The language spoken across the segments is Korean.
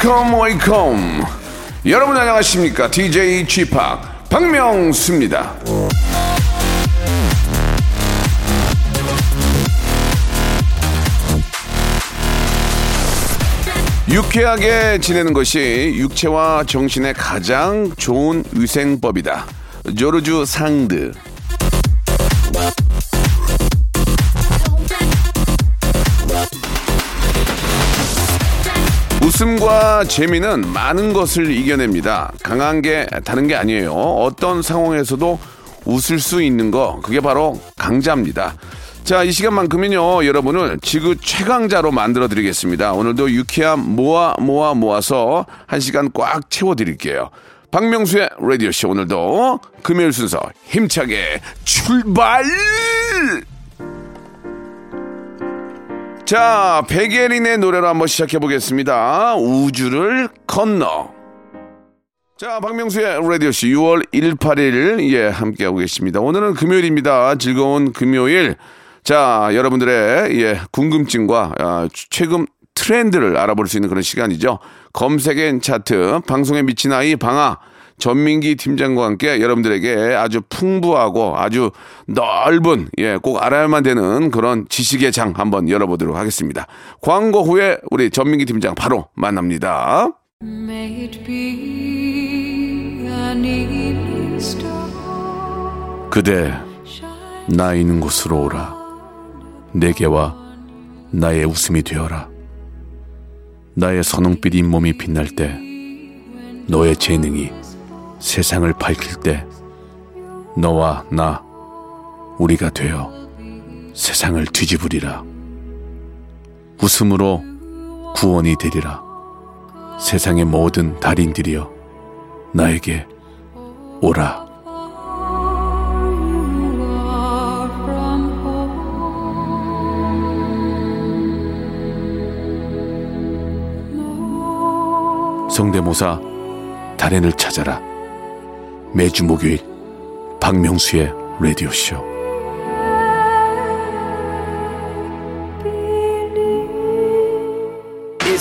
Welcome, welcome. 여러분 안녕하십니까? DJ p 박명수입니다. 유쾌하게 지내는 것이 육체와 정신에 가장 좋은 위생법이다. 조르주 상드. 웃음과 재미는 많은 것을 이겨냅니다. 강한 게 다른 게 아니에요. 어떤 상황에서도 웃을 수 있는 거, 그게 바로 강자입니다. 자, 이 시간만큼은요, 여러분을 지구 최강자로 만들어 드리겠습니다. 오늘도 유쾌함 모아 모아 모아서 한 시간 꽉 채워 드릴게요. 박명수의 라디오쇼 오늘도 금요일 순서 힘차게 출발! 자, 백예린의 노래로 한번 시작해 보겠습니다. 우주를 건너. 자, 박명수의 라디오쇼 6월 18일, 예, 함께하고 계십니다. 오늘은 금요일입니다. 즐거운 금요일. 자, 여러분들의, 예, 궁금증과, 아, 최근 트렌드를 알아볼 수 있는 그런 시간이죠. 검색엔 차트, 방송에 미친 아이 방아, 전민기 팀장과 함께 여러분들에게 아주 풍부하고 아주 넓은, 예, 꼭 알아야만 되는 그런 지식의 장 한번 열어보도록 하겠습니다. 광고 후에 우리 전민기 팀장 바로 만납니다. 그대, 나 있는 곳으로 오라. 내게와 나의 웃음이 되어라. 나의 선홍빛 잇몸이 빛날 때, 너의 재능이 세상을 밝힐 때, 너와 나, 우리가 되어 세상을 뒤집으리라. 웃음으로 구원이 되리라. 세상의 모든 달인들이여, 나에게 오라. 성대모사 달인을 찾아라 매주 목요일 박명수의 라디오쇼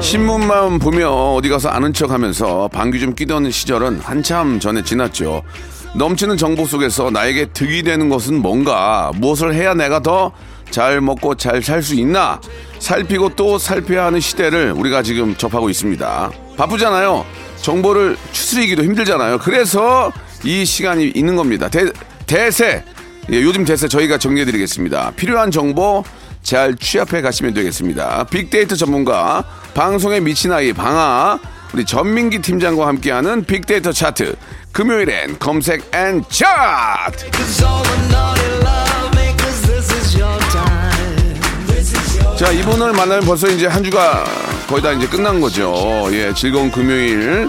신문만 보며 어디 가서 아는 척 하면서 방귀 좀 끼던 시절은 한참 전에 지났죠. 넘치는 정보 속에서 나에게 득이 되는 것은 뭔가? 무엇을 해야 내가 더 잘 먹고 잘 살 수 있나? 살피고 또 살펴야 하는 시대를 우리가 지금 접하고 있습니다. 바쁘잖아요. 정보를 추스리기도 힘들잖아요. 그래서 이 시간이 있는 겁니다. 대, 대세. 예, 요즘 대세 저희가 정리해드리겠습니다. 필요한 정보 잘 취합해 가시면 되겠습니다. 빅데이터 전문가, 방송에 미친 아이 방아, 우리 전민기 팀장과 함께하는 빅데이터 차트. 금요일엔 검색 앤 차트! 자, 이분을 만나면 벌써 이제 한 주가 거의 다 이제 끝난 거죠. 예, 즐거운 금요일.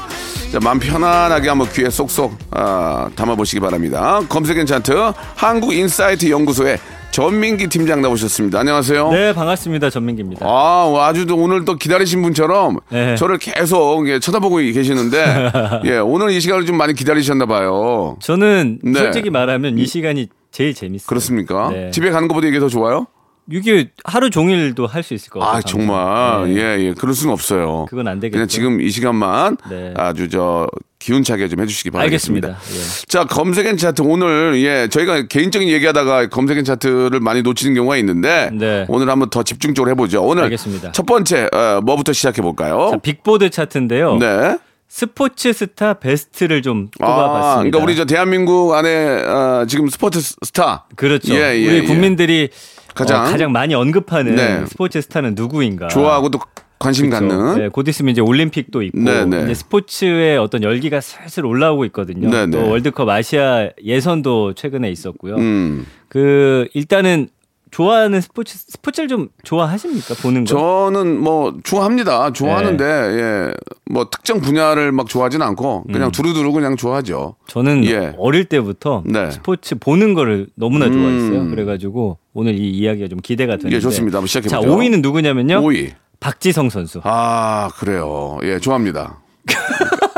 자, 마음 편안하게 한번 귀에 쏙쏙 아, 담아보시기 바랍니다. 검색엔 차트 한국인사이트 연구소의 전민기 팀장 나오셨습니다. 안녕하세요. 네, 반갑습니다. 전민기입니다. 아, 아주 또 오늘 또 기다리신 분처럼 네. 저를 계속 예, 쳐다보고 계시는데, 예, 오늘 이 시간을 좀 많이 기다리셨나 봐요. 저는 네. 솔직히 말하면 이 시간이 제일 재밌어요. 그렇습니까? 네. 집에 가는 것보다 이게 더 좋아요? 이게 하루 종일도 할 수 있을 것 같아요. 아, 정말. 네. 예, 예. 그럴 수는 없어요. 그건 안 되겠죠. 그냥 지금 이 시간만 네. 아주 저 기운차게 좀 해주시기 바라겠습니다. 알겠습니다. 예. 자, 검색엔 차트 오늘 예 저희가 개인적인 얘기하다가 검색엔 차트를 많이 놓치는 경우가 있는데 네. 오늘 한번 더 집중적으로 해보죠. 오늘 알겠습니다. 첫 번째 어, 뭐부터 시작해 볼까요? 자, 빅보드 차트인데요. 네. 스포츠 스타 베스트를 좀 아, 뽑아봤습니다. 그러니까 우리 저 대한민국 안에 어, 지금 스포츠 스타. 그렇죠. 예, 예, 우리 예. 국민들이 가장, 어, 가장 많이 언급하는 네. 스포츠 스타는 누구인가? 좋아하고 또 관심 그렇죠. 갖는 네, 곧 있으면 이제 올림픽도 있고 네, 네. 이제 스포츠의 어떤 열기가 슬슬 올라오고 있거든요. 네, 네. 또 월드컵 아시아 예선도 최근에 있었고요. 음. 그 일단은 좋아하는 스포츠 스포츠를 좀 좋아하십니까? 보는 거? 저는 뭐 좋아합니다. 좋아하는데 네. 예. 뭐 특정 분야를 막 좋아하진 않고 그냥 두루두루 그냥 좋아하죠. 저는 예. 어릴 때부터 네. 스포츠 보는 거를 너무나 음. 좋아했어요. 그래가지고 오늘 이 이야기가 좀 기대가 되는데. 예, 좋습니다. 한번 시작해 자, 보죠. 5위는 누구냐면요. 5위. 박지성 선수. 아, 그래요. 예, 좋아합니다.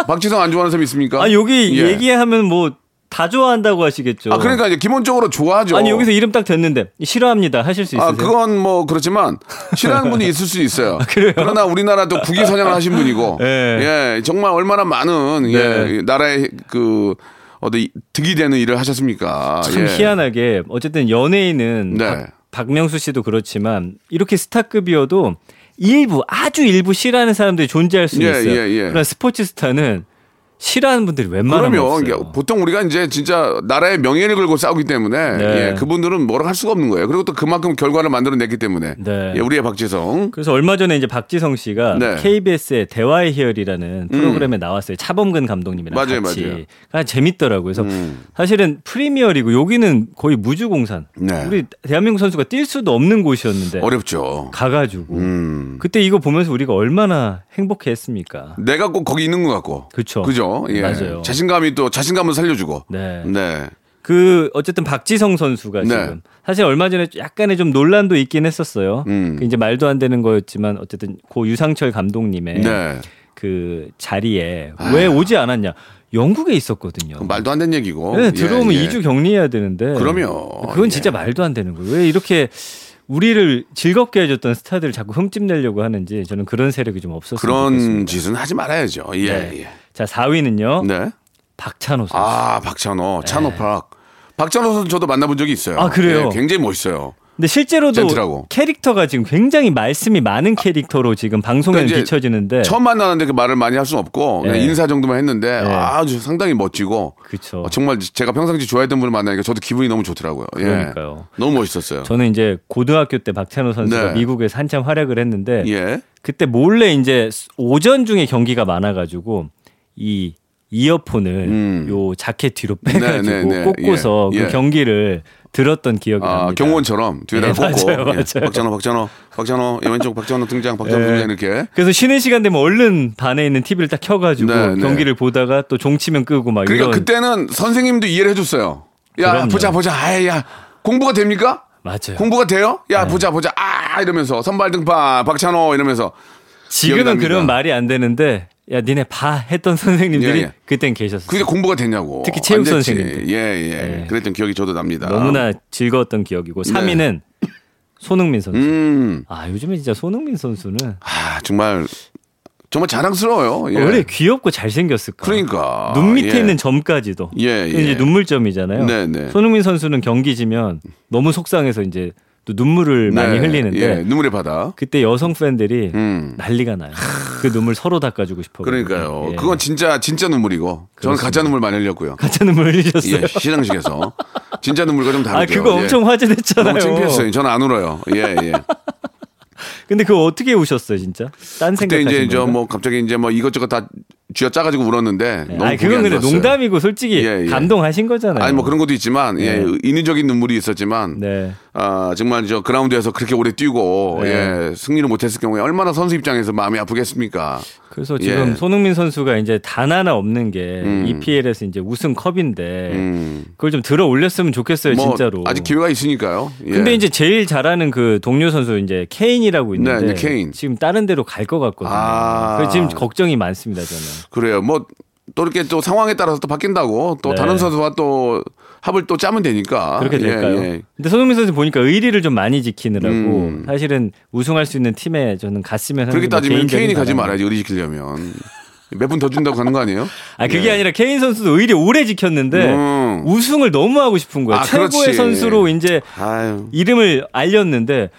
박지성 안 좋아하는 사람 있습니까? 아, 여기 예. 얘기하면 뭐 다 좋아한다고 하시겠죠. 아, 그러니까 이제 기본적으로 좋아하죠. 아니 여기서 이름 딱 됐는데 싫어합니다 하실 수 있으세요? 아, 그건 뭐 그렇지만 싫어하는 분이 있을 수 있어요. 아, 그래요? 그러나 우리나라도 국위 선양을 하신 분이고, 예. 예, 정말 얼마나 많은 네. 예, 나라의 그 어디 득이 되는 일을 하셨습니까? 참 예. 희한하게 어쨌든 연예인은 네. 박, 박명수 씨도 그렇지만 이렇게 스타급이어도 일부 아주 일부 싫어하는 사람들이 존재할 수 예, 있어요. 예, 예. 그러나 스포츠 스타는 싫어하는 분들이 웬만하면 그럼요. 없어요. 보통 우리가 이제 진짜 나라의 명예를 걸고 싸우기 때문에 네. 예, 그분들은 뭐라 할 수가 없는 거예요. 그리고 또 그만큼 결과를 만들어냈기 때문에 네. 예, 우리의 박지성 그래서 얼마 전에 이제 박지성 씨가 네. KBS의 대화의 희열이라는 프로그램에 나왔어요. 차범근 감독님이랑 맞아요, 같이. 맞아요. 음. 아, 재밌더라고요. 그래서 사실은 프리미어리고 여기는 거의 무주공산. 네. 우리 대한민국 선수가 뛸 수도 없는 곳이었는데 어렵죠. 가가지고 음. 그때 이거 보면서 우리가 얼마나 행복해했습니까? 내가 꼭 거기 있는 것 같고. 그쵸. 그죠? 예. 맞아요. 자신감이 또 자신감을 살려주고. 네. 네. 그 어쨌든 박지성 선수가 네. 지금 사실 얼마 전에 약간의 좀 논란도 있긴 했었어요. 음. 그 이제 말도 안 되는 거였지만 어쨌든 고 유상철 감독님의 네. 그 자리에 왜 오지 않았냐? 영국에 있었거든요. 말도 안 되는 얘기고. 네, 예, 들어오면 예. 2주 격리해야 되는데. 그럼요. 그건 예. 진짜 말도 안 되는 거예요. 왜 이렇게 우리를 즐겁게 해줬던 스타들을 자꾸 흠집 내려고 하는지 저는 그런 세력이 좀 없었으면 그런 좋겠습니다. 짓은 하지 말아야죠. 예. 네. 예. 자 4위는요. 네. 박찬호 선수. 아, 박찬호, 찬호팍. 박찬호 선수 저도 만나본 적이 있어요. 아, 그래요? 예, 굉장히 멋있어요. 근데 실제로도 젠틀하고. 캐릭터가 지금 굉장히 말씀이 많은 캐릭터로 지금 방송에 그러니까 비춰지는데 처음 만나는데 그 말을 많이 할 수는 없고 네. 인사 정도만 했는데 네. 아주 상당히 멋지고 그렇죠. 어, 정말 제가 평상시 좋아했던 분을 만나니까 저도 기분이 너무 좋더라고요. 예. 그러니까요. 너무 멋있었어요. 저는 이제 고등학교 때 박찬호 선수가 네. 미국에서 한참 활약을 했는데 예. 그때 몰래 이제 오전 중에 경기가 많아가지고 이 이어폰을 음. 요 자켓 뒤로 빼가지고 네, 네, 네. 꽂고서 예, 그 예. 경기를 들었던 기억이 아, 납니다. 경호원처럼 뒤에다 네, 꽂고 맞아요, 예. 맞아요. 박찬호, 박찬호, 박찬호, 예, 왼쪽 박찬호 등장, 박찬호 네. 등장 이렇게. 그래서 쉬는 시간 되면 얼른 반에 있는 TV를 딱 켜가지고 네, 네. 경기를 보다가 또 종치면 끄고 막 그러니까 이런 그때는 선생님도 이해를 해줬어요. 야 그럼요. 보자 보자, 아이 야 공부가 됩니까? 맞아요. 공부가 돼요? 야 네. 보자 보자, 아 이러면서 선발 등판 박찬호 이러면서 지금은. 그런 말이 안 되는데 야 니네 봐 했던 선생님들이 예, 예. 그땐 계셨어요. 그게 공부가 됐냐고. 특히 체육 안 됐지. 선생님들. 예, 예. 네. 그랬던 기억이 저도 납니다. 너무나 즐거웠던 기억이고 3위는 손흥민 선수. 네. 음. 아 요즘에 진짜 손흥민 선수는 아, 정말 정말 자랑스러워요. 예. 원래 귀엽고 잘생겼을까. 그러니까. 눈 밑에 예. 있는 점까지도. 예, 예. 이제 눈물점이잖아요. 네, 네. 손흥민 선수는 경기 지면 너무 속상해서 이제 또 눈물을 많이 네, 흘리는데 예, 눈물의 바다. 그때 여성 팬들이 음. 난리가 나요. 그 눈물 서로 닦아주고 싶어. 그러니까요. 예. 그건 진짜 진짜 눈물이고 저는 그렇습니다. 가짜 눈물 많이 흘렸고요. 가짜 눈물 흘리셨어요. 예, 시상식에서 진짜 눈물과 좀 다르죠. 아 그거 예. 엄청 화제됐잖아요. 너무 창피했어요. 저는 안 울어요. 예, 예. 근데 그거 어떻게 우셨어요, 진짜? 딴 그때 생각하신 이제 저 건가? 뭐 갑자기 이제 뭐 이것저것 다 쥐어 짜가지고 울었는데 네. 너무 아니 그건 안 근데. 농담이고 솔직히 예, 예. 감동하신 거잖아요. 아니 뭐 그런 것도 있지만 예, 네. 인위적인 눈물이 있었지만 네. 아 정말 저 그라운드에서 그렇게 오래 뛰고 네. 예, 승리를 못했을 경우에 얼마나 선수 입장에서 마음이 아프겠습니까? 그래서 지금 예. 손흥민 선수가 이제 단 하나 없는 게 음. EPL에서 이제 우승 컵인데 음. 그걸 좀 들어 올렸으면 좋겠어요, 뭐 진짜로. 아직 기회가 있으니까요. 예. 근데 이제 제일 잘하는 그 동료 선수 이제 케인이라고 있는데 네, 네, 케인. 지금 다른 데로 갈 것 같거든요. 아. 그래서 지금 걱정이 많습니다, 저는. 그래요. 뭐 또 이렇게 또 상황에 따라서 또 바뀐다고 또 네. 다른 선수와 또 합을 또 짜면 되니까 그렇게 예, 될까요? 예. 근데 손흥민 선수 보니까 의리를 좀 많이 지키느라고 음. 사실은 우승할 수 있는 팀에 저는 갔으면 하는 그렇게 따지면 케인이 가지. 말아야지 의리 지키려면 몇분더 준다고 가는 거 아니에요? 아 그게 예. 아니라 케인 선수도 의리 오래 지켰는데 음. 우승을 너무 하고 싶은 거예요. 아, 최고의 그렇지. 선수로 이제 아유. 이름을 알렸는데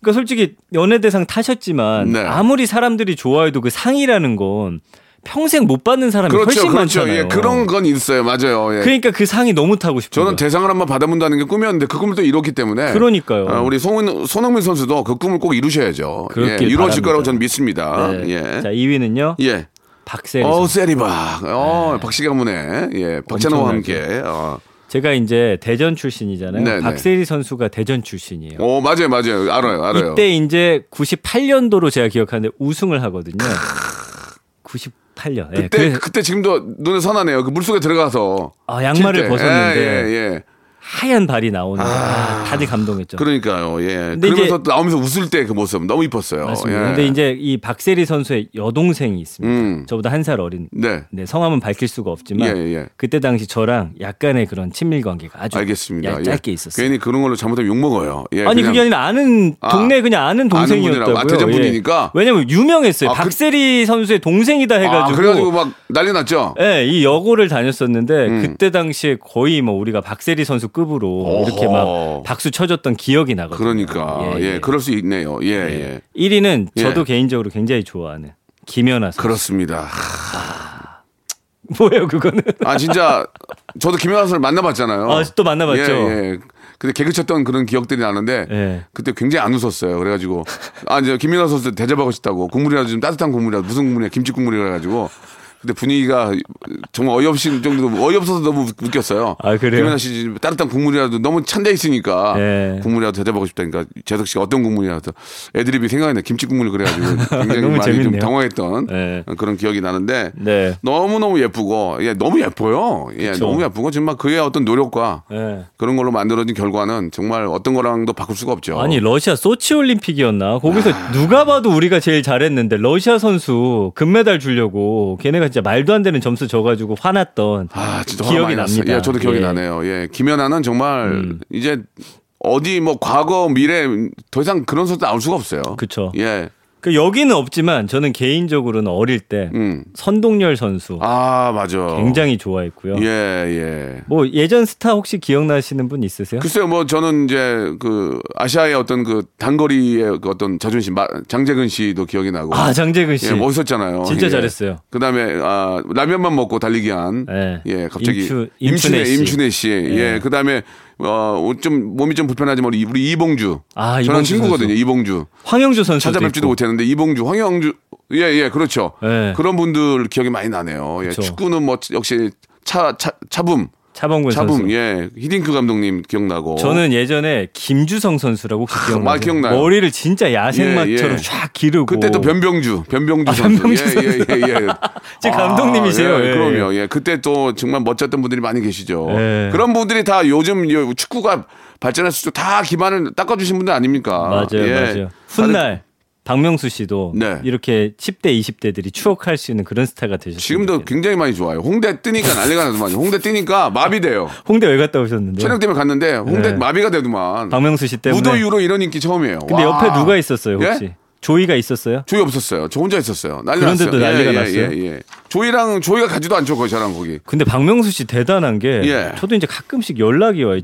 그러니까 솔직히 연예대상 타셨지만 네. 아무리 사람들이 좋아해도 그 상이라는 건 평생 못 받는 사람이 그렇죠, 훨씬 그렇죠. 많잖아요. 예, 그런 건 있어요. 맞아요. 예. 그러니까 그 상이 너무 타고 싶어요. 저는 대상을 한번 받아본다는 게 꿈이었는데 그 꿈을 또 이뤘기 때문에 그러니까요. 어, 우리 손, 손흥민 선수도 그 꿈을 꼭 이루셔야죠. 예, 이루어질. 거라고 저는 믿습니다. 네. 예. 자 2위는요. 예. 박세리 어. 세리바. 어, 박씨 가문에. 예. 박찬호와. 함께. 어. 제가 이제 대전 출신이잖아요. 네, 네. 박세리 선수가 대전 출신이에요. 오, 맞아요, 맞아요. 알아요, 알아요. 이때 이제 98년도로 제가 기억하는데 우승을 하거든요. 98 년. 예, 그때, 그래서 그때 지금도 눈에 선하네요. 그 물속에 들어가서. 아, 양말을. 벗었는데 예, 예, 예. 하얀 발이 나오는 거 아, 다들 감동했죠. 그러니까요. 예. 그러면서 이제- 또 나오면서 웃을 때 그 모습 너무 이뻤어요. 맞습니다. 예. 근데 이제 이 박세리 선수의 여동생이 있습니다. 음. 저보다 한 살 어린. 네. 네, 성함은 밝힐 수가 없지만 예, 예. 그때 당시 저랑 약간의 그런 친밀 관계가 아주 알겠습니다. 야- 예. 짧게 있었어요. 괜히 그런 걸로 잘못하면 욕 먹어요. 예, 아니 그게 아니라 아는 아, 동네 그냥 아는 동생이었다고요. 아, 대전 분이니까? 예. 왜냐면 유명했어요. 아, 그- 박세리 선수의 동생이다 해가지고. 아, 그래가지고 막 난리 났죠. 예, 이 여고를 다녔었는데 음. 그때 당시에 거의 뭐 우리가 박세리 선수 급으로 이렇게. 막 박수 쳐줬던 기억이 나거든요. 그러니까 예, 그럴 수 있네요. 예, 예. 1위는 저도 예. 개인적으로 굉장히 좋아하는 김연아 선수. 그렇습니다. 뭐예요 그거는? 아 진짜 저도 김연아 선수를 만나봤잖아요. 아, 또 만나봤죠? 예, 예. 근데 개그 쳤던 그런 기억들이 나는데 예. 그때 굉장히 안 웃었어요. 그래가지고 아 이제 김연아 선수 대접하고 싶다고 국물이라도 좀 따뜻한 국물이라도 무슨 국물이야 김치 국물이라 해가지고 근데 분위기가 정말 어이없이 정도로 어이없어서 너무 웃- 웃겼어요. 아, 그래요? 김연아 씨 따뜻한 국물이라도 너무 찬데 있으니까 예. 국물이라도 대접하고 싶다니까 재석 씨가 어떤 국물이라도 애드립이 생각이 나 김치 국물 그래가지고 굉장히 많이 좀 재밌네요. 당황했던 예. 그런 기억이 나는데 네. 너무 너무 예쁘고 예 너무 예뻐요. 예 그쵸. 너무 예쁘고 정말 그의 어떤 노력과 예. 그런 걸로 만들어진 결과는 정말 어떤 거랑도 바꿀 수가 없죠. 아니 러시아 소치 올림픽이었나? 거기서 아. 누가 봐도 우리가 제일 잘했는데 러시아 선수 금메달 주려고 걔네가 진짜 말도 안 되는 점수 줘가지고 화났던 아 기억이 났어요. 납니다. 예, 저도 기억이 예. 나네요. 예, 김연아는 정말 음. 이제 어디 뭐 과거 미래 더 이상 그런 선수 나올 수가 없어요. 그쵸. 예, 그 여기는 없지만 저는 개인적으로는 어릴 때 음, 선동열 선수 아 맞아. 굉장히 좋아했고요. 예, 예. 뭐 예전 스타 혹시 기억나시는 분 있으세요? 글쎄요, 뭐 저는 이제 그 아시아의 어떤 그 단거리의 그 어떤 자존심, 마- 장재근 씨도 기억이 나고. 아 장재근 씨. 예, 멋있었잖아요. 진짜 예. 잘했어요. 그다음에 아, 라면만 먹고 달리기 한 예. 예, 갑자기 임추- 임춘혜 임춘혜 씨. 씨. 예. 예. 그다음에 어, 좀 몸이 좀 불편하지만 우리 우리 이봉주. 아, 저는 이봉주 친구거든요. 선수. 이봉주. 황영주 선수 찾아뵙지도 못했는데 이봉주, 황영주. 예, 예, 그렇죠. 예. 그런 분들 기억이 많이 나네요. 예, 그쵸. 축구는 뭐 역시 차, 차 차붐. 차범근 차붐. 선수. 예. 히딩크 감독님 기억나고. 저는 예전에 김주성 선수라고 혹시 기억나세요? 많이 기억나요. 머리를 진짜 야생마처럼 예, 예. 쫙 기르고 그때 또 변병주, 변병주 아, 선수. 변병주 예, 예, 예, 예. 지금 감독님이세요. 아, 예, 예. 그럼요. 예, 그때 또 정말 멋졌던 분들이 많이 계시죠. 예. 그런 분들이 다 요즘 요 축구가 발전했을 때다 기반을 닦아주신 분들 아닙니까? 맞아요, 예. 맞아요. 훗날 박명수 씨도 네. 이렇게 10대, 20대들이 추억할 수 있는 그런 스타가 되셨어요. 지금도 굉장히 많이 좋아요. 홍대 뜨니까 난리가 나더만. 홍대 뜨니까 마비돼요. 홍대 왜 갔다 오셨는데? 촬영 때문에 갔는데 홍대 네. 마비가 되더만. 박명수 씨 때문에. 무도 이후로 이런 인기 처음이에요. 근데 와. 옆에 누가 있었어요, 혹시? 예? 조이가 있었어요? 조이 없었어요. 저 혼자 있었어요. 난리 그런데도 났어요. 난리가 예, 예, 났어요? 예, 예. 조이랑 조이가 가지도 않죠, 거기 저랑 거기. 근데 박명수 씨 대단한 게 예. 저도 이제 가끔씩 연락이 와요.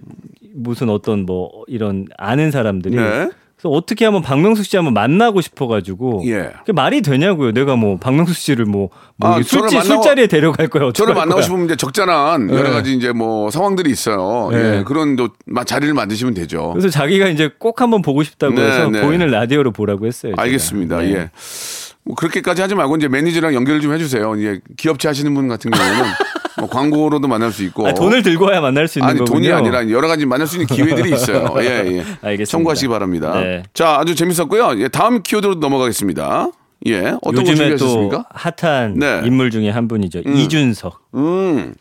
무슨 어떤 뭐 이런 아는 사람들이 네. 그래서 어떻게 하면 박명수 씨 한번 만나고 싶어가지고 예. 그게 말이 되냐고요. 내가 뭐 박명수 씨를 뭐, 뭐 아, 술지, 만나고- 술자리에 데려갈 거야. 어떡할 저를 만나고 거야. 싶으면 이제 적절한 여러 네. 가지 이제 뭐 상황들이 있어요. 네. 예, 그런 또 마- 자리를 만드시면 되죠. 그래서 자기가 이제 꼭 한번 보고 싶다고 네, 해서 네. 보이는 라디오로 보라고 했어요. 제가. 알겠습니다. 네. 예. 뭐 그렇게까지 하지 말고 이제 매니저랑 연결 좀 해주세요. 예, 기업체 하시는 분 같은 경우는 뭐 광고로도 만날 수 있고. 아니, 돈을 들고 와야 만날 수 있는 아니 거군요. 돈이 아니라 여러 가지 만날 수 있는 기회들이 있어요. 예, 예. 알겠습니다. 참고하시기 바랍니다. 네. 자, 아주 재밌었고요. 예, 다음 키워드로 넘어가겠습니다. 예, 어떤 거 요즘에 또? 핫한 네. 인물 중에 한 분이죠. 이준석. 음,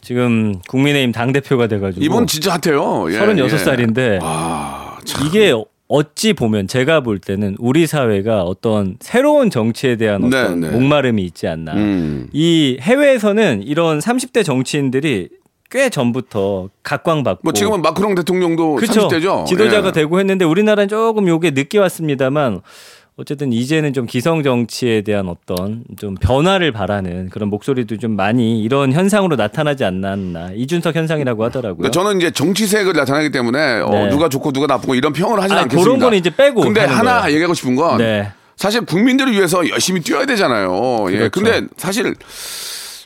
지금 국민의힘 당 대표가 돼가지고 이분 진짜 핫해요. 예, 36살인데 아, 참. 이게 어찌 보면 제가 볼 때는 우리 사회가 어떤 새로운 정치에 대한 어떤 네, 네. 목마름이 있지 않나. 음. 이 해외에서는 이런 30대 정치인들이 꽤 전부터 각광받고 뭐 지금은 마크롱 대통령도 그쵸. 30대죠. 지도자가 예. 되고 했는데 우리나라는 조금 요게 늦게 왔습니다만 어쨌든 이제는 좀 기성 정치에 대한 어떤 좀 변화를 바라는 그런 목소리도 좀 많이 이런 현상으로 나타나지 않았나 이준석 현상이라고 하더라고요. 그러니까 저는 이제 정치색을 나타내기 때문에 어, 네. 누가 좋고 누가 나쁘고 이런 평을 아니, 않겠습니다. 그런 거는 이제 빼고 근데 하나 거예요. 얘기하고 싶은 건 네. 사실 국민들을 위해서 열심히 뛰어야 되잖아요. 예. 그렇죠. 근데 사실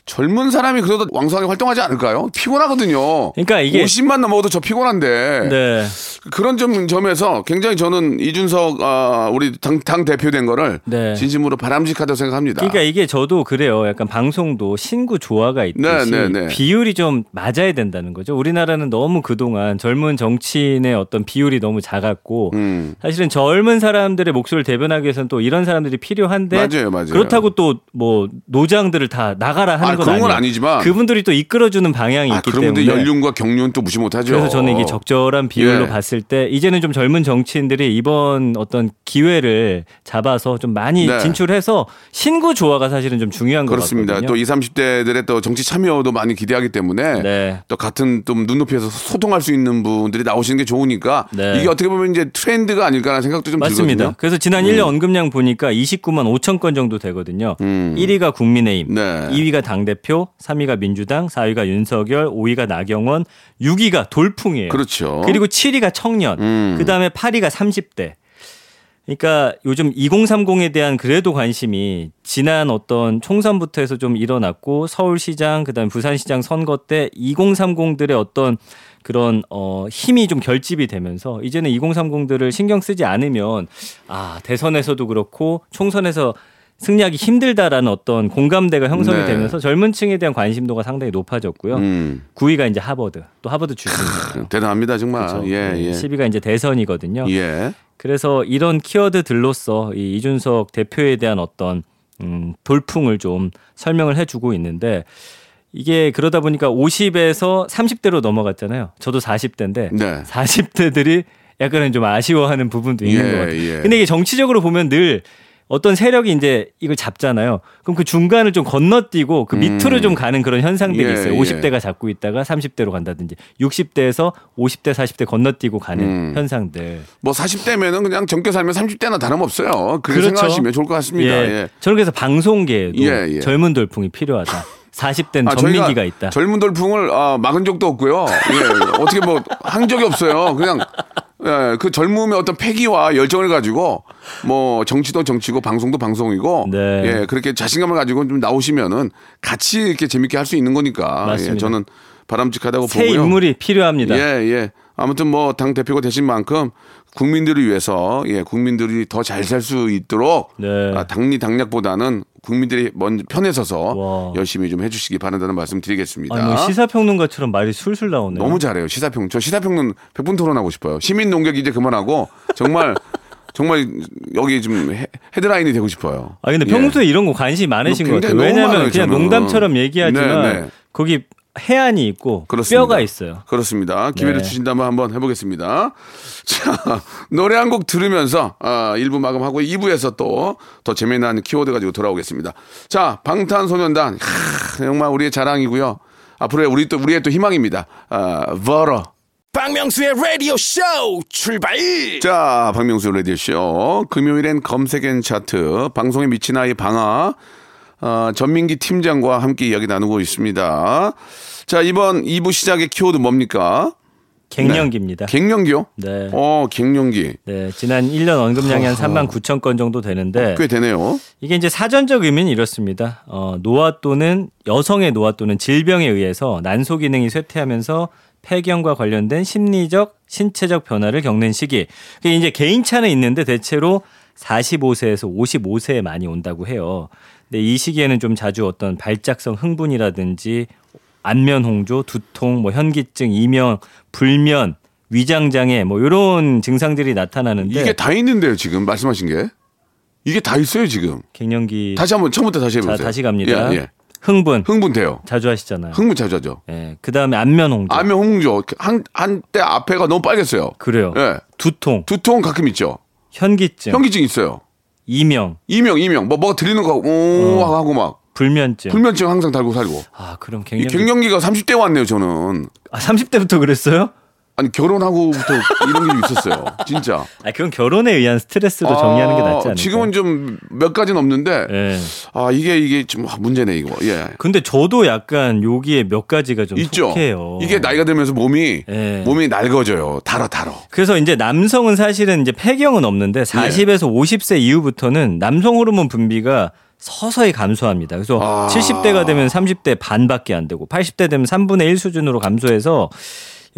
젊은 사람이 그래도 왕성하게 활동하지 않을까요? 피곤하거든요. 그러니까 이게- 50만 넘어도 저 피곤한데. 네. 그런 점, 점에서 굉장히 저는 이준석, 아, 우리 당, 당 대표된 거를 네. 진심으로 바람직하다고 생각합니다. 그러니까 이게 저도 그래요. 약간 방송도 신구 조화가 있듯이 네, 네, 네. 비율이 좀 맞아야 된다는 거죠. 우리나라는 너무 그동안 젊은 정치인의 어떤 비율이 너무 작았고 음. 사실은 젊은 사람들의 목소리를 대변하기 위해서는 또 이런 사람들이 필요한데 맞아요, 맞아요. 그렇다고 또 뭐 노장들을 다 나가라 하는 아, 건 그런 건. 아니지만 그분들이 또 이끌어주는 방향이 아, 있기 그런분들 때문에 연륜과 경륜 또 무시 못하죠. 그래서 저는 이게 적절한 비율로 예. 봤을 때 이제는 좀 젊은 정치인들이 이번 어떤 기회를 잡아서 좀 많이 네. 진출해서 신구 조화가 사실은 좀 중요한 것 그렇습니다. 같거든요. 또 20, 30대들의 또 정치 참여도 많이 기대하기 때문에 네. 또 같은 좀 눈높이에서 소통할 수 있는 분들이 나오시는 게 좋으니까 네. 이게 어떻게 보면 이제 트렌드가 아닐까라는 생각도 좀 맞습니다. 들거든요. 그래서 지난 1년 언급량 보니까 29만 5천 건 정도 되거든요. 1위가 국민의힘, 음. 네. 2위가 당 대표, 3위가 민주당, 4위가 윤석열, 5위가 나경원, 6위가 돌풍이에요. 그렇죠. 그리고 7위가 청년, 음. 그 다음에 8위가 30대. 그러니까 요즘 2030에 대한 그래도 관심이 지난 어떤 총선부터 해서 좀 일어났고 서울시장 그다음에 부산시장 선거 때 2030들의 어떤 그런 어 힘이 좀 결집이 되면서 이제는 2030들을 신경 쓰지 않으면 아 대선에서도 그렇고 총선에서 승리하기 힘들다라는 어떤 공감대가 형성이 네. 되면서 젊은 층에 대한 관심도가 상당히 높아졌고요. 음. 9위가 이제 하버드, 또 하버드 출신이에요. 대단합니다 정말. 그렇죠. 예, 네, 예. 10위가 이제 대선이거든요. 예. 그래서 이런 키워드들로서 이 이준석 대표에 대한 어떤 음, 돌풍을 좀 설명을 해주고 있는데 이게 그러다 보니까 50에서 30대로 넘어갔잖아요. 저도 40대인데 네. 40대들이 약간은 좀 아쉬워하는 부분도 있는 예, 것 같아요. 예. 근데 이게 정치적으로 보면 늘 어떤 세력이 이제 이걸 잡잖아요. 그럼 그 중간을 좀 건너뛰고 그 밑으로 좀 가는 그런 현상들이 음. 예, 있어요. 예. 50대가 잡고 있다가 30대로 간다든지 60대에서 50대, 40대 건너뛰고 가는 음. 현상들. 뭐 40대면은 그냥 젊게 살면 30대나 다름없어요. 그렇게 그렇죠. 생각하시면 좋을 것 같습니다. 예. 저는 그래서 방송계에도 예, 예. 젊은 돌풍이 필요하다. 40대는 아, 전민기가 있다. 젊은 돌풍을 아, 막은 적도 없고요. 예, 어떻게 뭐 한 적이 없어요. 그냥 예, 그 젊음의 어떤 패기와 열정을 가지고 뭐 정치도 정치고 방송도 방송이고 네. 예, 그렇게 자신감을 가지고 좀 나오시면은 같이 이렇게 재밌게 할 수 있는 거니까 예, 맞습니다. 저는 바람직하다고 새 보고요. 인물이 필요합니다. 예, 예. 아무튼 뭐 당 대표가 되신 만큼 국민들을 위해서 예, 국민들이 더 잘 살 수 있도록 네. 아, 당리 당략보다는 국민들이 먼저 편에 서서 와. 열심히 좀 해주시기 바란다는 말씀 드리겠습니다. 아니 뭐 시사평론가처럼 말이 술술 나오네요. 너무 잘해요. 시사평. 저 시사평론 100분 토론하고 싶어요. 시민 농객 이제 그만하고 정말 정말 여기 좀 헤- 헤드라인이 되고 싶어요. 아 근데 예. 평소에 이런 거 관심이 많으신 것 같아요. 왜냐하면 많아요, 그냥 저는. 농담처럼 얘기하지만 네, 네. 거기 해안이 있고 그렇습니다. 뼈가 있어요. 그렇습니다. 기회를 네. 주신다면 한번 해보겠습니다. 자, 노래 한 곡 들으면서 아, 1부 마감하고 2부에서 또 더 재미난 키워드 가지고 돌아오겠습니다. 자, 방탄소년단 하, 정말 우리의 자랑이고요. 앞으로의 우리 또 우리의 또 희망입니다. 아, 버러. 박명수의 라디오 쇼 출발 자, 박명수 라디오 쇼. 금요일엔 검색엔 차트, 방송에 미친 아이 방아, 어, 전민기 팀장과 함께 이야기 나누고 있습니다. 자, 이번 2부 시작의 키워드 뭡니까? 갱년기입니다. 갱년기요? 네. 어, 갱년기. 네, 지난 1년 언급량이 한 3만 9천 건 정도 되는데 꽤 되네요. 이게 이제 사전적 의미는 이렇습니다. 어, 노화 또는 여성의 노화 또는 질병에 의해서 난소 기능이 쇠퇴하면서 폐경과 관련된 심리적, 신체적 변화를 겪는 시기. 그게 이제 개인차는 있는데 대체로 45세에서 55세에 많이 온다고 해요. 근데 이 시기에는 좀 자주 어떤 발작성 흥분이라든지 안면 홍조, 두통, 뭐 현기증, 이명, 불면, 위장 장애 뭐 이런 증상들이 나타나는데 이게 다 있는데요, 지금 말씀하신 게. 이게 다 있어요, 지금. 갱년기 다시 한번 처음부터 다시 해 보세요. 자, 다시 갑니다. 예, 예. 흥분 흥분돼요. 자주 하시잖아요. 흥분 자주 하죠. 예. 그다음에 안면 홍조. 안면 홍조. 한, 한때 앞에가 너무 빨갰어요. 그래요. 예. 두통, 두통 가끔 있죠. 현기증, 현기증 있어요. 이명, 이명, 이명. 뭐, 뭐가 들리는 거, 오, 어. 하고 막. 불면증. 불면증 항상 달고 살고. 아, 그럼 이 갱년기. 갱년기가 30대 왔네요, 저는. 아, 30대부터 그랬어요? 아니 결혼하고부터 이런 게 있었어요. 진짜. 아 그건 결혼에 의한 스트레스로 정리하는 게 낫지 않을까? 지금은 좀 몇 가지는 없는데 예. 아 이게 이게 좀 문제네 이거. 예. 근데 저도 약간 여기에 몇 가지가 좀 있죠. 속해요. 이게 나이가 들면서 몸이 예. 몸이 낡아져요. 달아 달아. 그래서 이제 남성은 사실은 이제 폐경은 없는데 40에서 50세 이후부터는 남성 호르몬 분비가 서서히 감소합니다. 그래서 아. 70대가 되면 30대 반밖에 안 되고 80대 되면 3분의 1 수준으로 감소해서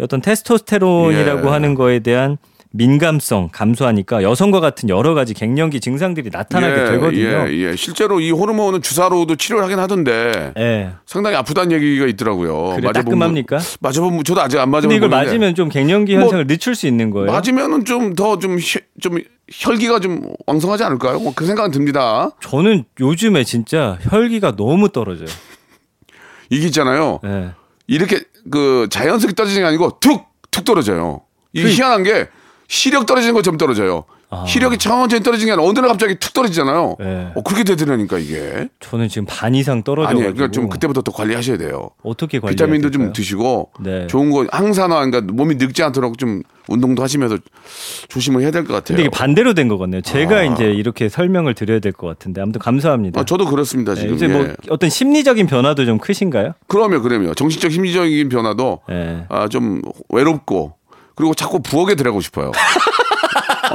어떤 테스토스테론이라고 예. 하는 거에 대한 민감성 감소하니까 여성과 같은 여러 가지 갱년기 증상들이 나타나게 되거든요. 예, 예. 실제로 이 호르몬은 주사로도 치료를 하긴 하던데 예. 상당히 아프다는 얘기가 있더라고요. 그래 따끔합니까? 분- 저도 아직 안 맞아본 근데 이걸 분인데 맞으면 좀 갱년기 뭐, 현상을 늦출 수 있는 거예요. 맞으면은 좀 더좀 좀 혈기가 좀 왕성하지 않을까요? 뭐 그 생각은 듭니다. 저는 요즘에 진짜 혈기가 너무 떨어져요. 이게 있잖아요. 예. 이렇게 그 자연스럽게 떨어지는 게 아니고 툭 툭 떨어져요. 이게 그- 희한한 게 시력 떨어지는 것처럼 떨어져요. 아. 시력이 천천히 떨어지는 게 아니라 어느 날 갑자기 툭 떨어지잖아요. 네. 어, 그렇게 되더라니까 이게. 저는 지금 반 이상 떨어져가지고 아니에요. 그러니까 좀 그때부터 또 관리하셔야 돼요. 어떻게 관리? 비타민도 좀 드시고 네. 좋은 거 항산화 그러니까 몸이 늙지 않도록 좀 운동도 하시면서 조심을 해야 될 것 같아요. 근데 이게 반대로 된것 같네요. 제가 이제 이렇게 설명을 드려야 될 것 같은데 아무튼 감사합니다. 아, 저도 그렇습니다 네, 지금. 이제 뭐 예. 어떤 심리적인 변화도 좀 크신가요? 그러면 그러면 정신적 심리적인 변화도 네. 아, 좀 외롭고 그리고 자꾸 부엌에 들어가고 싶어요.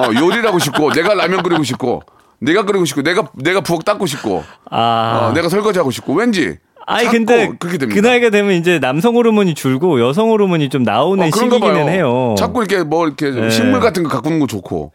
어, 요리를 하고 싶고 내가 라면 끓이고 싶고 내가 끓이고 싶고 내가 내가 부엌 닦고 싶고 아, 어, 내가 설거지 하고 싶고 왠지 아니 근데 그렇게 됩니다. 그 나이가 되면 이제 남성 호르몬이 줄고 여성 호르몬이 좀 나오는 어, 봐요. 해요. 자꾸 이렇게 뭐 이렇게 좀 네. 식물 같은 거 가꾸는 거 좋고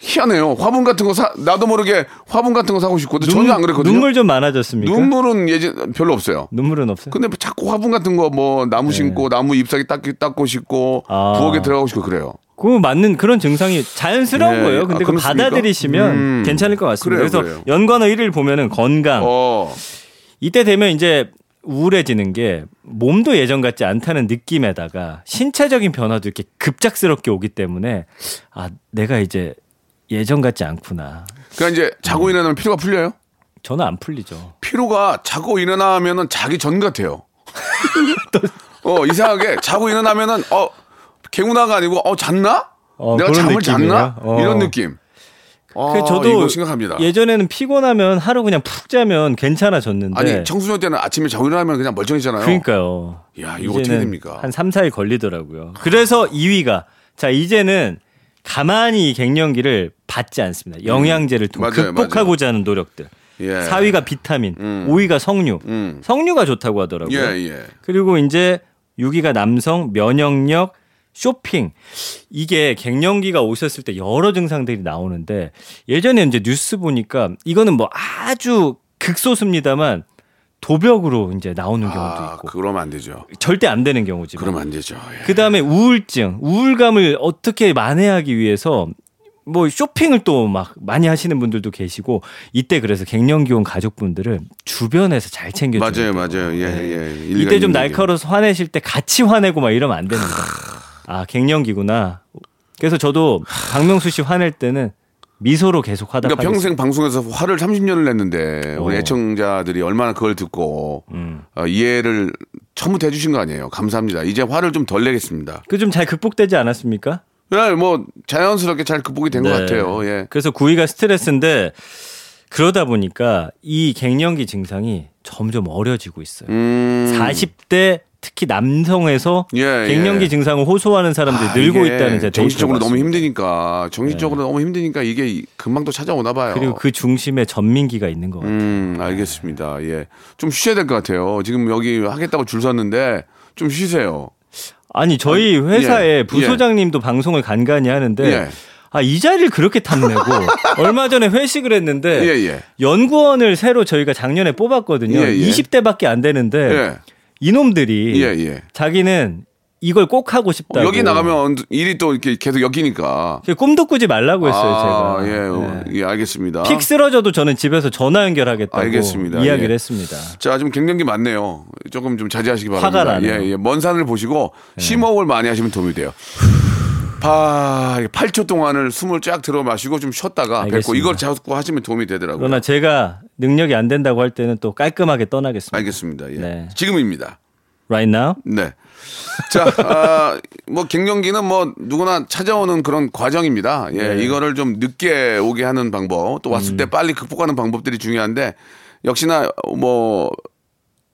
희한해요. 화분 같은 거 사, 나도 모르게 화분 같은 거 사고 싶고 근데 전혀 안 그랬거든요. 눈물 좀 많아졌습니까? 눈물은 예전 별로 없어요. 눈물은 없어요. 근데 뭐 자꾸 화분 같은 거 뭐 나무 심고 나무 잎사귀 닦기 닦고 싶고 네. 아. 부엌에 들어가고 싶고 그래요. 그 맞는 그런 증상이 자연스러운 네. 거예요. 근데 아, 그? 받아들이시면 음. 괜찮을 것 같습니다. 그래요, 그래서. 연관어 1을 보면은 건강. 어. 이때 되면 이제 우울해지는 게 몸도 예전 같지 않다는 느낌에다가 신체적인 변화도 이렇게 급작스럽게 오기 때문에 아 내가 이제 예전 같지 않구나. 그러니까 이제 자고 음. 일어나면 피로가 풀려요? 저는 안 풀리죠. 피로가 자고 일어나면은 자기 전 같아요. 어 이상하게 자고 일어나면은 어 개운화가 아니고 어 잤나? 어, 내가 잠을 잤나? 느낌이에요? 어. 이런 느낌. 아, 그 저도 이거 심각합니다. 예전에는 피곤하면 하루 그냥 푹 자면 괜찮아졌는데 아니 청소년 때는 아침에 자고 일어나면 그냥 멀쩡했잖아요. 그러니까요. 야, 이거 어떻게 됩니까? 한 3, 4일 걸리더라고요. 그래서 2위가 자, 이제는 가만히 이 갱년기를 받지 않습니다. 영양제를 통해 음. 맞아요, 극복하고자 하는 노력들. 예. 4위가 비타민, 음. 5위가 석류. 음. 석류가 좋다고 하더라고요. 예, 예. 그리고 이제 6위가 남성, 면역력, 쇼핑. 이게 갱년기가 오셨을 때 여러 증상들이 나오는데 예전에 이제 뉴스 보니까 이거는 뭐 아주 극소수입니다만 도벽으로 이제 나오는 경우도 아, 있고 그러면 안 되죠. 절대 안 되는 경우지만 그러면 안 되죠. 예. 그 다음에 우울증, 우울감을 어떻게 만회하기 위해서 뭐 쇼핑을 또 막 많이 하시는 분들도 계시고 이때 그래서 갱년기 온 가족분들을 주변에서 잘 챙겨줘요. 맞아요, 맞아요. 예, 예. 일리가 이때 좀. 날카로워서 화내실 때 같이 화내고 막 이러면 안 됩니다. 아 갱년기구나. 그래서 저도 박명수 씨 화낼 때는 미소로 계속 화답하겠습니다. 그러니까 평생 방송에서 화를 30년을 냈는데 우리 어. 애청자들이 얼마나 그걸 듣고 음. 어, 이해를 처음부터 해주신 거 아니에요. 감사합니다. 이제 화를 좀 덜 내겠습니다. 그 좀 잘 극복되지 않았습니까? 예, 뭐 자연스럽게 잘 극복이 된것 네. 같아요. 예. 그래서 9위가 스트레스인데 그러다 보니까 이 갱년기 증상이 점점 어려지고 있어요. 음. 40대 특히 남성에서 예, 갱년기 예. 증상을 호소하는 사람들이 아, 늘고 있다는 제 정신적으로 너무. 힘드니까 정신적으로 너무 힘드니까 이게 금방 또 찾아오나 봐요. 그리고 그 중심에 전민기가 있는 것 같아요. 음, 알겠습니다. 예. 좀 쉬셔야 될 것 같아요. 지금 여기 하겠다고 줄 섰는데 좀 쉬세요. 아니 저희 아, 회사에 예, 부소장님도 방송을 간간히 하는데 예. 아이 자리를 그렇게 탐내고 얼마 전에 회식을 했는데 예, 예. 연구원을 새로 저희가 작년에 뽑았거든요. 예, 예. 20대밖에 안 되는데 예. 이놈들이 예, 예. 자기는 이걸 꼭 하고 싶다고 여기 나가면 일이 또 이렇게 계속 엮이니까. 그 꿈도 꾸지 말라고 했어요 아, 제가. 예, 어, 네. 예, 알겠습니다. 픽 쓰러져도 저는 집에서 전화 연결하겠다고 알겠습니다. 이야기를 예. 했습니다. 자, 좀 갱년기 많네요. 조금 좀 자제하시기 화가 바랍니다. 나네요. 예, 예. 먼 산을 보시고 심호흡을 많이 하시면 도움이 돼요. 파 8초 동안을 숨을 쫙 들어 마시고 좀 쉬었다가 알겠습니다. 이걸 자꾸 하시면 도움이 되더라고요. 그러나 제가 능력이 안 된다고 할 때는 또 깔끔하게 떠나겠습니다. 알겠습니다. 예. 네. 지금입니다. Right now. 네. 자, 아, 뭐 갱년기는 뭐 누구나 찾아오는 그런 과정입니다. 예, 네. 이거를 좀 늦게 오게 하는 방법, 또 왔을 때 음. 빨리 극복하는 방법들이 중요한데 역시나 뭐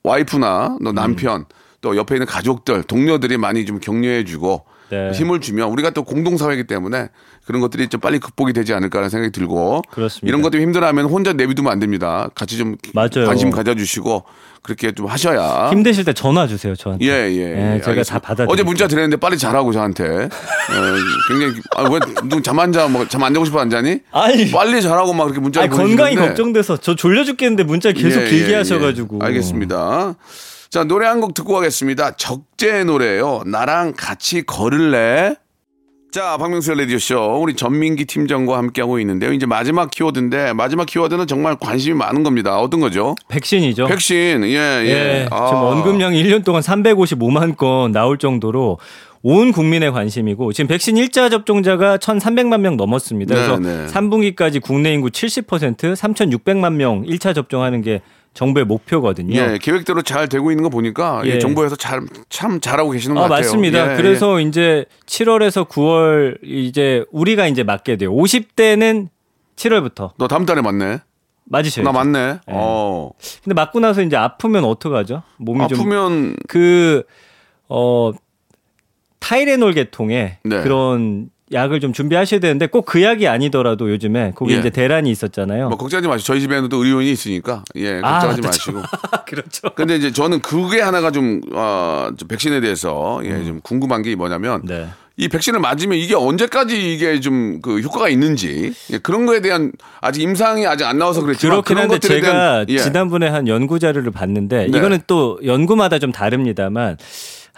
와이프나 너 남편 또 옆에 있는 가족들, 동료들이 많이 좀 격려해주고 네. 힘을 주면 우리가 또 공동사회이기 때문에 그런 것들이 좀 빨리 극복이 되지 않을까라는 생각이 들고 그렇습니다. 이런 것들이 힘들어하면 혼자 내비두면 안 됩니다. 같이 좀 맞아요. 관심 가져주시고 그렇게 좀 하셔야 힘드실 때 전화 주세요 저한테. 예, 예. 예, 예, 제가. 다 받아드릴게요. 어제 문자 드렸는데 빨리 자라고 저한테. 어, 굉장히 아, 왜잠안 자? 뭐 잠 안 자고 싶어 안 자니? 아니. 빨리 자라고 막 그렇게 문자를 아니, 건강이 보내주시는데. 걱정돼서 저 졸려 죽겠는데 문자 계속 예, 길게 예, 하셔가지고. 예. 알겠습니다. 자 노래 한 곡 듣고 가겠습니다. 적재 노래요. 나랑 같이 걸을래? 자, 박명수의 라디오쇼. 우리 전민기 팀장과 함께하고 있는데요. 이제 마지막 키워드인데, 마지막 키워드는 정말 관심이 많은 겁니다. 어떤 거죠? 백신이죠. 백신, 예, 예. 예, 아. 지금 언급량이 1년 동안 355만 건 나올 정도로 온 국민의 관심이고 지금 백신 1차 접종자가 1,300만 명 넘었습니다. 그래서 네, 네. 3분기까지 국내 인구 70% 3,600만 명 1차 접종하는 게 정부의 목표거든요. 예, 계획대로 잘 되고 있는 거 보니까 이 예. 정부에서 잘, 참 잘하고 계시는 것 아, 같아요. 맞습니다. 예, 그래서 이제 7월에서 9월 이제 우리가 이제 맞게 돼요. 50대는 7월부터 너 다음 달에 맞네. 맞으셔야죠. 나 맞네. 어. 근데 맞고 나서 이제 아프면 어떡하죠? 몸이 좀 아프면 그, 어, 타이레놀 계통의 네. 그런 약을 좀 준비하셔야 되는데 꼭 그 약이 아니더라도 요즘에 거기 예. 이제 대란이 있었잖아요. 뭐 걱정하지 마시고 저희 집에는 또 의료인이 있으니까 예 아, 걱정하지 맞다. 마시고. 그렇죠. 근데 이제 저는 그게 하나가 좀, 어, 좀 백신에 대해서 예, 좀 궁금한 게 뭐냐면 음. 네. 이 백신을 맞으면 이게 언제까지 이게 좀 그 효과가 있는지 예, 그런 거에 대한 아직 임상이 아직 안 나와서 그렇지만 그렇긴 한데 제가 대한 예. 지난번에 한 연구 자료를 봤는데 네. 이거는 또 연구마다 좀 다릅니다만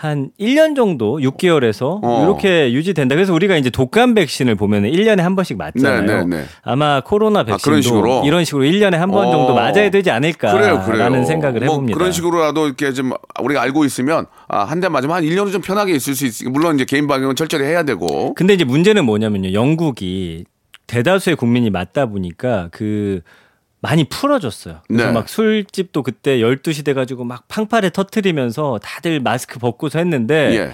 한 1년 정도 6개월에서 어. 이렇게 유지된다. 그래서 우리가 이제 독감 백신을 보면은 1년에 한 번씩 맞잖아요. 네, 네, 네. 아마 코로나 그런 백신도 식으로? 이런 식으로 1년에 한번 어. 정도 맞아야 되지 않을까라는 그래요, 그래요. 생각을 뭐 해봅니다. 그런 식으로라도 이렇게 좀 우리가 알고 있으면 아, 한 대 맞으면 한 1년은 좀 편하게 있을 수 있으니까 물론 이제 개인 방역은 철저히 해야 되고. 근데 이제 문제는 뭐냐면요. 영국이 대다수의 국민이 맞다 보니까 그 많이 풀어줬어요. 그래서 네. 막 술집도 그때 12시 돼가지고 막 팡파레 터트리면서 다들 마스크 벗고서 했는데 예.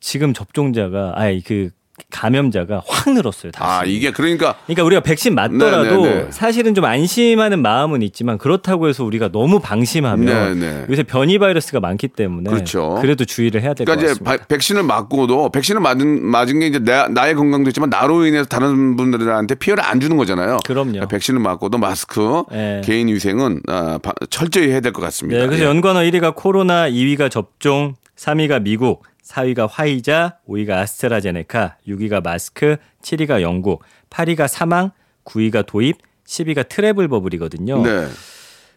지금 접종자가 아니 그 감염자가 확 늘었어요. 다시. 아, 이게 그러니까 그러니까 우리가 백신 맞더라도 네, 네, 네. 사실은 좀 안심하는 마음은 있지만 그렇다고 해서 우리가 너무 방심하면 네, 네. 요새 변이 바이러스가 많기 때문에 그렇죠. 래도 주의를 해야 될것 그러니까 이제 같습니다. 바- 백신을 맞고도 백신을 맞은 맞은 게 이제 나, 나의 건강도 있지만 나로 인해서 다른 분들한테 피해를 안 주는 거잖아요. 그럼요. 그러니까 백신을 맞고도 마스크, 네. 개인 위생은 아, 바- 철저히 해야 될 것 같습니다. 네, 그래서 예. 연관어 1위가 코로나, 2위가 접종, 3위가 미국, 4위가 화이자, 5위가 아스트라제네카, 6위가 마스크, 7위가 영국, 8위가 사망, 9위가 도입, 10위가 트래블 버블이거든요. 네.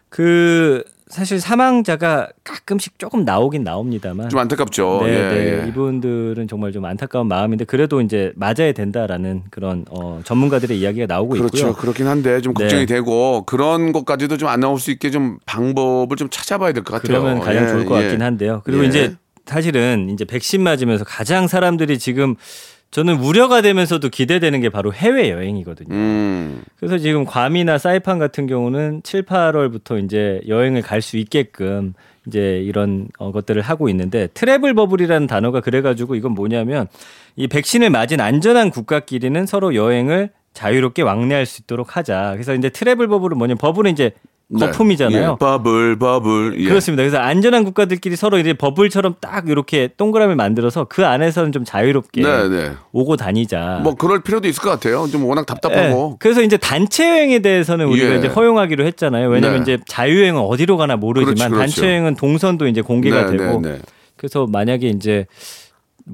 그 사실 사망자가 가끔씩 조금 나오긴 나옵니다만 좀 안타깝죠. 네, 예, 네. 예. 이분들은 정말 좀 안타까운 마음인데 그래도 이제 맞아야 된다라는 그런 어, 전문가들의 이야기가 나오고 그렇죠. 있고요. 그렇긴 한데 좀 걱정이 네. 되고 그런 것까지도 좀 안 나올 수 있게 좀 방법을 좀 찾아봐야 될 것 같아요. 그러면 가장 예, 좋을 것 예. 같긴 한데요. 그리고 예. 이제 사실은 이제 백신 맞으면서 가장 사람들이 지금 저는 우려가 되면서도 기대되는 게 바로 해외 여행이거든요. 음. 그래서 지금 괌이나 사이판 같은 경우는 7, 8월부터 이제 여행을 갈 수 있게끔 이제 이런 어, 것들을 하고 있는데 트래블 버블이라는 단어가 그래가지고 이건 뭐냐면 이 백신을 맞은 안전한 국가끼리는 서로 여행을 자유롭게 왕래할 수 있도록 하자. 그래서 이제 트래블 버블은 뭐냐면 버블은 이제 네. 거품이잖아요. 예, 버블 버블. 예. 그렇습니다. 그래서 안전한 국가들끼리 서로 이제 버블처럼 딱 이렇게 동그라미 만들어서 그 안에서는 좀 자유롭게 네, 네. 오고 다니자. 뭐 그럴 필요도 있을 것 같아요. 좀 워낙 예. 답답하고. 그래서 이제 단체 여행에 대해서는 우리가 예. 이제 허용하기로 했잖아요. 왜냐하면 네. 이제 자유여행은 어디로 가나 모르지만 그렇지, 그렇죠. 단체 여행은 동선도 이제 공개가 네, 되고 네, 네. 그래서 만약에 이제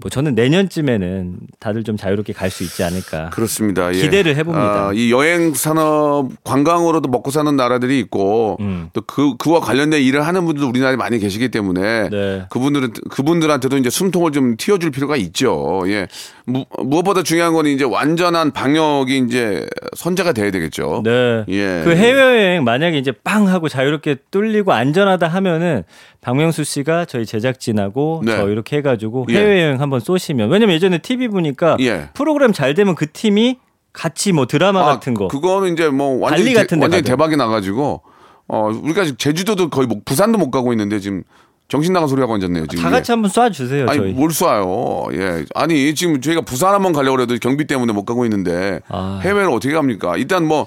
뭐 저는 내년쯤에는 다들 좀 자유롭게 갈 수 있지 않을까. 그렇습니다. 예. 기대를 해봅니다. 아, 이 여행 산업 관광으로도 먹고 사는 나라들이 있고 음. 또그 그와 관련된 일을 하는 분들도 우리나라에 많이 계시기 때문에 네. 그분들은 그분들한테도 이제 숨통을 좀 틔워줄 필요가 있죠. 예. 무, 무엇보다 중요한 건 이제 완전한 방역이 이제 선제가 돼야 되겠죠. 네. 예. 그 해외여행 만약에 이제 빵 하고 자유롭게 뚫리고 안전하다 하면은 박명수 씨가 저희 제작진하고 네. 저 이렇게 해가지고 예. 해외여행 한번 쏘시면 왜냐면 예전에 TV 보니까 예. 프로그램 잘 되면 그 팀이 같이 뭐 드라마 같은 거 그거는 이제 뭐 완전히, 데 완전히. 대박이 나가지고 어 우리가 지금 제주도도 거의 뭐 부산도 못 가고 있는데 지금 정신 나간 소리 하고 앉았네요 지금. 다 같이 한번 쏴 주세요. 아니 저희. 뭘 쏴요? 예, 아니 지금 저희가 부산 한번 가려고 해도 경비 때문에 못 가고 있는데 아. 해외를 어떻게 갑니까? 일단 뭐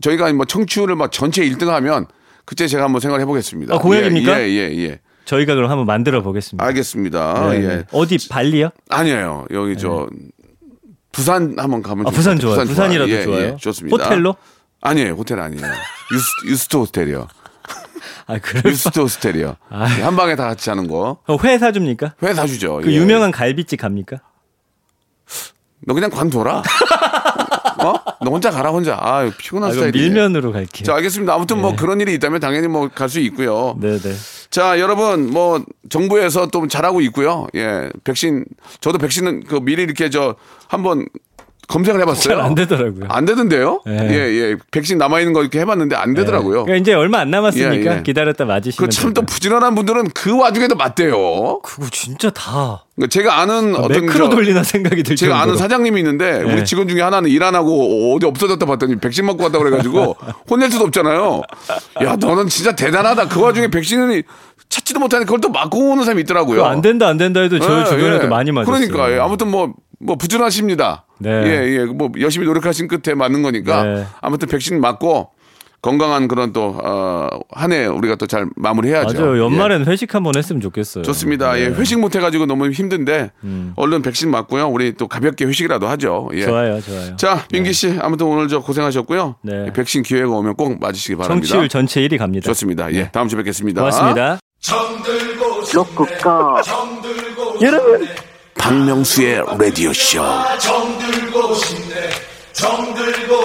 저희가 뭐 청취율을 막 전체 1등하면 그때 제가 한번 생각을 해보겠습니다. 아, 공약입니까? 예, 예, 예. 예. 저희가 그럼 한번 만들어 보겠습니다. 알겠습니다. 네. 예. 어디 발리요? 아니에요. 여기 저 부산 한번 가면 아, 부산 것 같아요. 좋아요. 부산 이라도 예, 좋아요. 예, 좋습니다. 호텔로? 아니에요. 호텔 아니에요. 유스, 유스호스텔이요. 아, 유스호스텔이요. 아. 예, 한 방에 다 같이 하는 거. 바... 회 사줍니까? 회 사주죠. 그 예. 유명한 갈비집 갑니까? 너 그냥 관둬라. 어? 너 혼자 가라 혼자. 아 피곤한 아, 그럼 스타일이네. 밀면으로 갈게요. 자 알겠습니다. 아무튼 뭐 그런 일이 있다면 당연히 뭐 갈 수 있고요. 네네. 자 여러분 뭐 정부에서 또 잘하고 있고요. 예 백신 저도 백신은 그 미리 이렇게 저 한번 검색을 해봤어요. 잘 안 되더라고요. 안 되던데요? 예. 예, 예. 백신 남아있는 거 이렇게 해봤는데 안 되더라고요. 그러니까 이제 얼마 안 남았으니까 예, 예. 기다렸다 맞으시면 그참 또. 부지런한 분들은 그 와중에도 맞대요. 그거 진짜 다 그러니까 제가 아는 어떤 매크로 저- 돌리나 생각이 들 제가 아는 정도로. 사장님이 있는데 네. 우리 직원 중에 하나는 일 안 하고 어디 없어졌다 봤더니 백신 맞고 왔다 그래가지고 혼낼 수도 없잖아요. 야 너는 진짜 대단하다. 그 와중에 백신을 찾지도 못하는 그걸 또 맞고 오는 사람이 있더라고요. 안 된다 안 된다 해도 저희 예, 주변에도 예. 많이 맞았어요. 그러니까 예. 아무튼 뭐. 뭐 부지런하십니다. 네. 예, 예. 뭐 열심히 노력하신 끝에 맞는 거니까 네. 아무튼 백신 맞고 건강한 그런 또 어, 한 해 우리가 또 잘 마무리해야죠. 맞아요. 예. 연말에는 회식 한번 했으면 좋겠어요. 좋습니다. 네. 예, 회식 못 해가지고 너무 힘든데 얼른 백신 맞고요. 우리 또 가볍게 회식이라도 하죠. 예. 좋아요, 좋아요. 자, 민기 씨 아무튼 오늘 저 고생하셨고요. 네. 예, 백신 기회가 오면 꼭 맞으시기 바랍니다. 청취율 전체 1위 갑니다. 좋습니다. 예, 다음 주에 뵙겠습니다. 고맙습니다. 박명수의 라디오 쇼.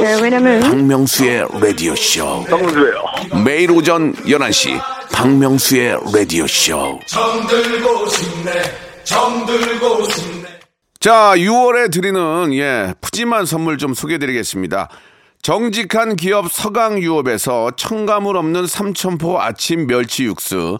네, 왜냐면 박명수의 라디오 쇼. 매일 오전 11시 박명수의 라디오 쇼. 자, 6월에 드리는 예, 푸짐한 선물 좀 소개해-드리겠습니다. 정직한 기업 서강유업에서 첨가물 없는 삼천포 아침 멸치 육수,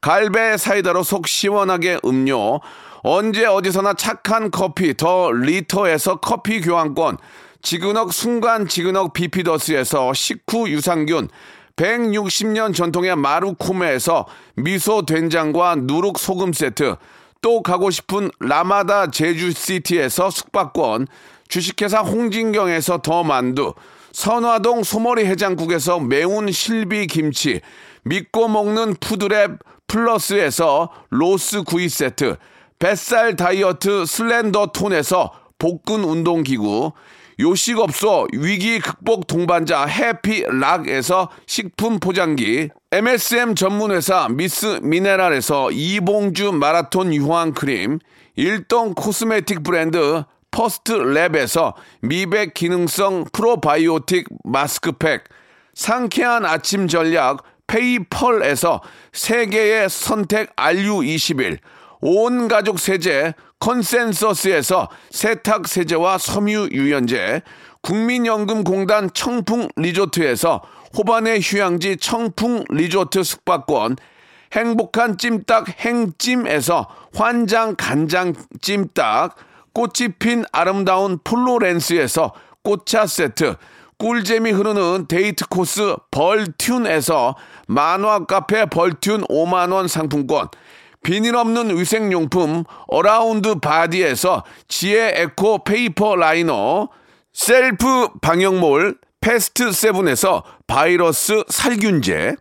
갈배 사이다로 속 시원하게 음료, 언제 어디서나 착한 커피 더 리터에서 커피 교환권, 지그넉 순간 지그넉 비피더스에서 식후 유산균, 160년 전통의 마루코메에서 미소 된장과 누룩 소금 세트, 또 가고 싶은 라마다 제주시티에서 숙박권, 주식회사 홍진경에서 더 만두, 선화동 소머리 해장국에서 매운 실비 김치, 믿고 먹는 푸드랩 플러스에서 로스 구이 세트, 뱃살 다이어트 슬렌더 톤에서 복근 운동기구, 요식업소 위기 극복 동반자 해피락에서 식품 포장기, MSM 전문회사 미스 미네랄에서 이봉주 마라톤 유황 크림, 일동 코스메틱 브랜드 퍼스트 랩에서 미백 기능성 프로바이오틱 마스크팩, 상쾌한 아침 전략 페이펄에서 세계의 선택 RU21, 온 가족 세제 컨센서스에서 세탁 세제와 섬유 유연제, 국민연금공단 청풍 리조트에서 호반의 휴양지 청풍 리조트 숙박권, 행복한 찜닭 행찜에서 환장 간장 찜닭, 꽃이 핀 아름다운 플로렌스에서 꽃차 세트, 꿀잼이 흐르는 데이트 코스 벌튠에서 만화 카페 벌튠 5만원 상품권, 비닐 없는 위생용품 어라운드 바디에서 지혜 에코 페이퍼 라이너, 셀프 방역몰 패스트 세븐에서 바이러스 살균제,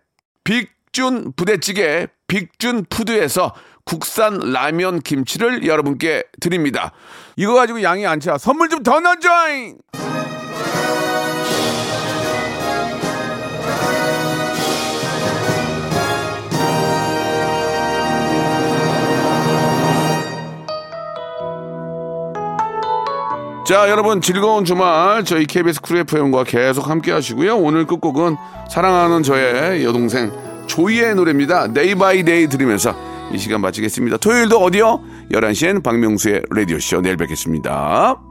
빅준 부대찌개 빅준 푸드에서 국산 라면 김치를 여러분께 드립니다. 이거 가지고 양이 안 차. 선물 좀 더 넣어줘잉! 자, 여러분 즐거운 주말 저희 KBS 쿨 FM과 계속 함께 하시고요. 오늘 끝곡은 사랑하는 저의 여동생 조이의 노래입니다. Day by Day 들으면서 이 시간 마치겠습니다. 토요일도 어디요? 11시엔 박명수의 라디오쇼 내일 뵙겠습니다.